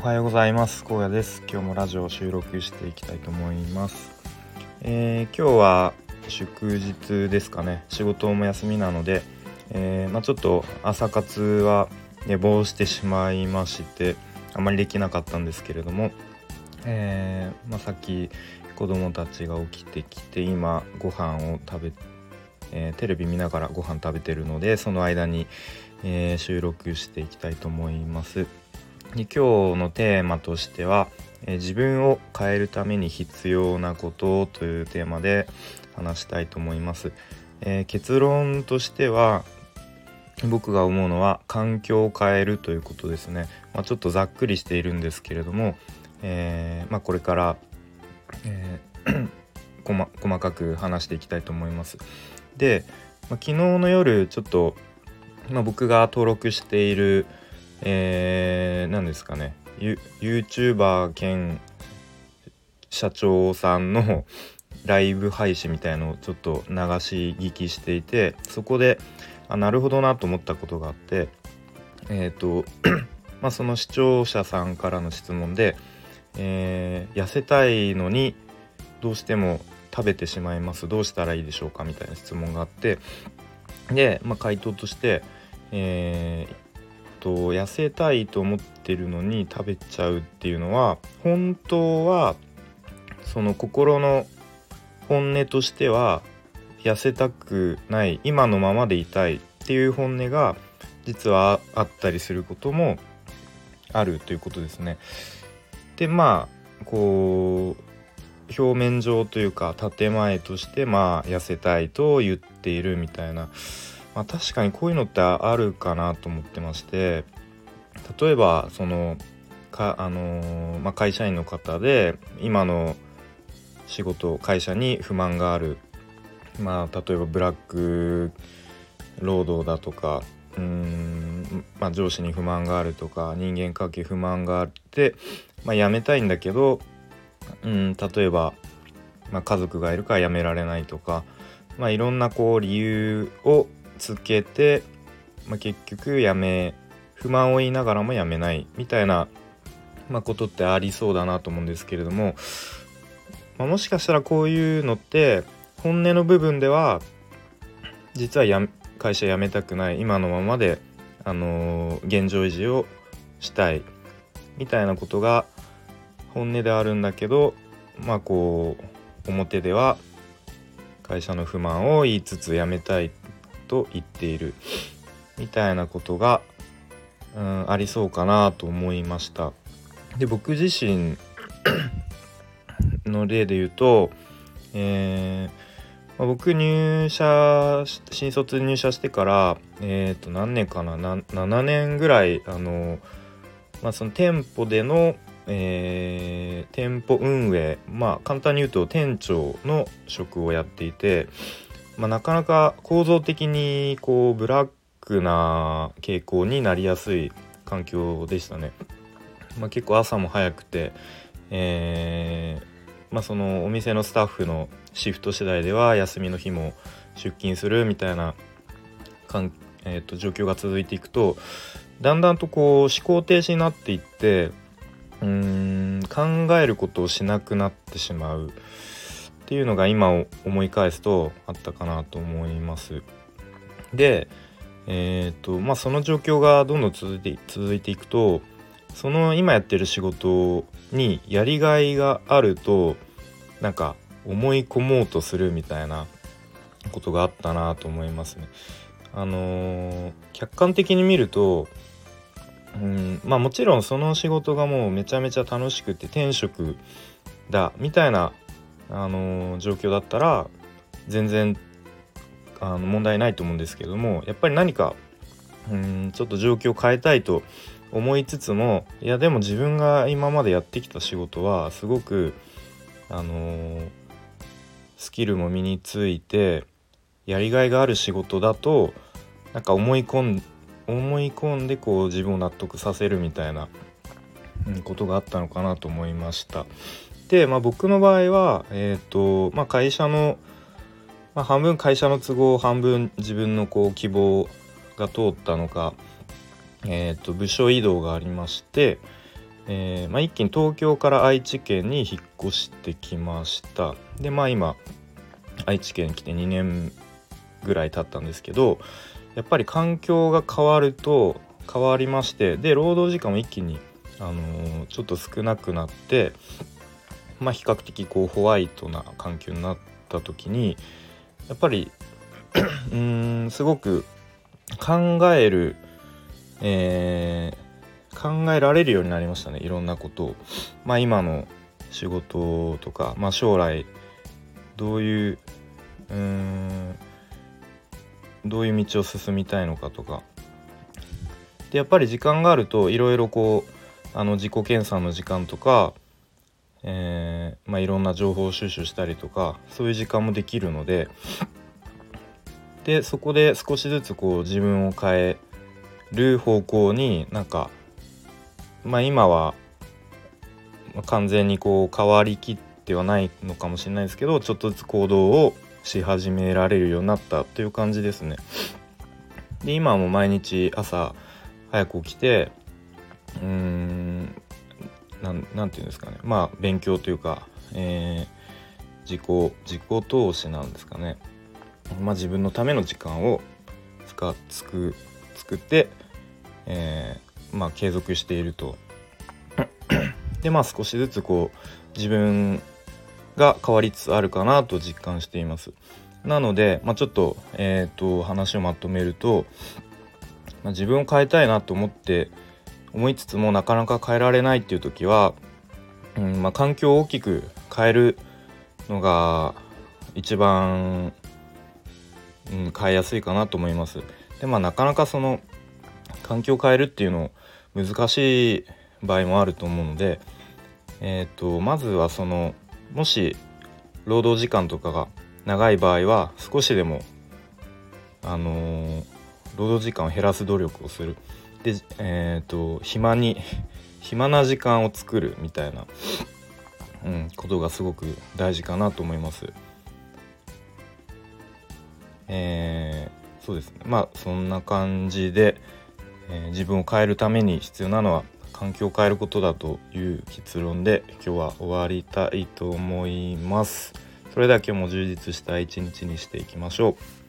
はようございます。荒野です。今日もラジオを収録していきたいと思います、えー、今日は祝日ですかね。仕事も休みなので、えー、まあ、ちょっと朝活は寝坊してしまいましてあまりできなかったんですけれども、えー、まあ、さっき子供たちが起きてきて今ご飯を食べえー、テレビ見ながらご飯食べてるのでその間に、えー、収録していきたいと思います。で今日のテーマとしては、え、自分を変えるために必要なことというテーマで話したいと思います。えー、結論としては僕が思うのは環境を変えるということですね。まあ、ちょっとざっくりしているんですけれども、えー、まあ、これから、え細 細かく話していきたいと思います。で、まあ、昨日の夜ちょっと、ま、僕が登録しているえー、何ですかね。YouTuber 兼社長さんの ライブ配信みたいのをちょっと流し聞きしていてそこであなるほどなと思ったことがあってえっ、ー、とまあその視聴者さんからの質問で、えー、痩せたいのにどうしても食べてしまいますどうしたらいいでしょうかみたいな質問があってで、まあ、回答として、えー、と痩せたいと思ってるのに食べちゃうっていうのは本当はその心の本音としては痩せたくない今のままでいたいっていう本音が実はあったりすることもあるということですね。でまあこう表面上というか建前としてまあ痩せたいと言っているみたいなまあ、確かにこういうのってあるかなと思ってまして例えばそのか、あの、まあ、会社員の方で今の仕事会社に不満がある、まあ、例えばブラック労働だとかうん、まあ、上司に不満があるとか人間関係不満があって、まあ、辞めたいんだけどうん例えば、まあ、家族がいるから辞められないとか、まあ、いろんなこう理由をつけて、まあ、結局やめ不満を言いながらもやめないみたいな、まあ、ことってありそうだなと思うんですけれども、まあ、もしかしたらこういうのって本音の部分では実はや会社辞めたくない今のままで、あのー、現状維持をしたいみたいなことが本音であるんだけどまあこう表では会社の不満を言いつつ辞めたいと言っているみたいなことが、うん、ありそうかなと思いました。で僕自身の例で言うと、えーまあ、僕入社新卒入社してからえっ、ー、と何年かな7年ぐらいあの、まあ、その店舗でのえー、店舗運営まあ簡単に言うと店長の職をやっていてまあ、なかなか構造的にこうブラックな傾向になりやすい環境でしたね。まあ、結構朝も早くて、えー、まあ、そのお店のスタッフのシフト次第では休みの日も出勤するみたいなかん、えー、と状況が続いていくとだんだんとこう思考停止になっていってうーん考えることをしなくなってしまう。っていうのが今を思い返すとあったかなと思います。で、えーとまあ、その状況がどんどん続いて続いていくとその今やってる仕事にやりがいがあるとなんか思い込もうとするみたいなことがあったなと思いますね。あのー、客観的に見るとうんまあもちろんその仕事がもうめちゃめちゃ楽しくて転職だみたいなあの状況だったら全然あの問題ないと思うんですけどもやっぱり何かうんちょっと状況を変えたいと思いつつもいやでも自分が今までやってきた仕事はすごくあのスキルも身についてやりがいがある仕事だとなんか思い込ん思い込んでこう自分を納得させるみたいなことがあったのかなと思いました。で、まあ、僕の場合は、えーとまあ、会社の、まあ、半分会社の都合半分自分のこう希望が通ったのか、えーと、部署移動がありまして、えー、まあ、一気に東京から愛知県に引っ越してきました。でまあ今愛知県来て2年ぐらい経ったんですけどやっぱり環境が変わると変わりましてで労働時間も一気に、あのー、ちょっと少なくなってまあ比較的こうホワイトな環境になった時にやっぱり うんすごく考える、えー、考えられるようになりましたねいろんなことを。まあ、今の仕事とか、まあ、将来どういううんどういう道を進みたいのかとかでやっぱり時間があるといろいろこうあの自己研鑽の時間とか、えーまあ、いろんな情報収集したりとかそういう時間もできるのででそこで少しずつこう自分を変える方向になんかまあ今は完全にこう変わりきってはないのかもしれないですけどちょっとずつ行動をし始められるようになったという感じですね。で今はもう毎日朝早く起きてうんなんていうんですかねまあ勉強というか、えー、自己自己投資なんですかね。まあ、自分のための時間を使つく作って、えー、まあ、継続していると。でまあ少しずつこう自分が変わりつつあるかなと実感しています。なので、まあ、ちょっと,、えーと、話をまとめると、まあ、自分を変えたいなと思って思いつつもなかなか変えられないっていう時は、うんまあ、環境を大きく変えるのが一番うん、変えやすいかなと思います。でまあなかなかその環境を変えるっていうの難しい場合もあると思うので、えーと、まずはそのもし労働時間とかが長い場合は少しでもあのー、労働時間を減らす努力をする。でえっ、ー、と暇に暇な時間を作るみたいな、うん、ことがすごく大事かなと思います。えー、そうですねまあそんな感じで、えー、自分を変えるために必要なのは環境を変えることだという結論で今日は終わりたいと思います。それでは今日も充実した一日にしていきましょう。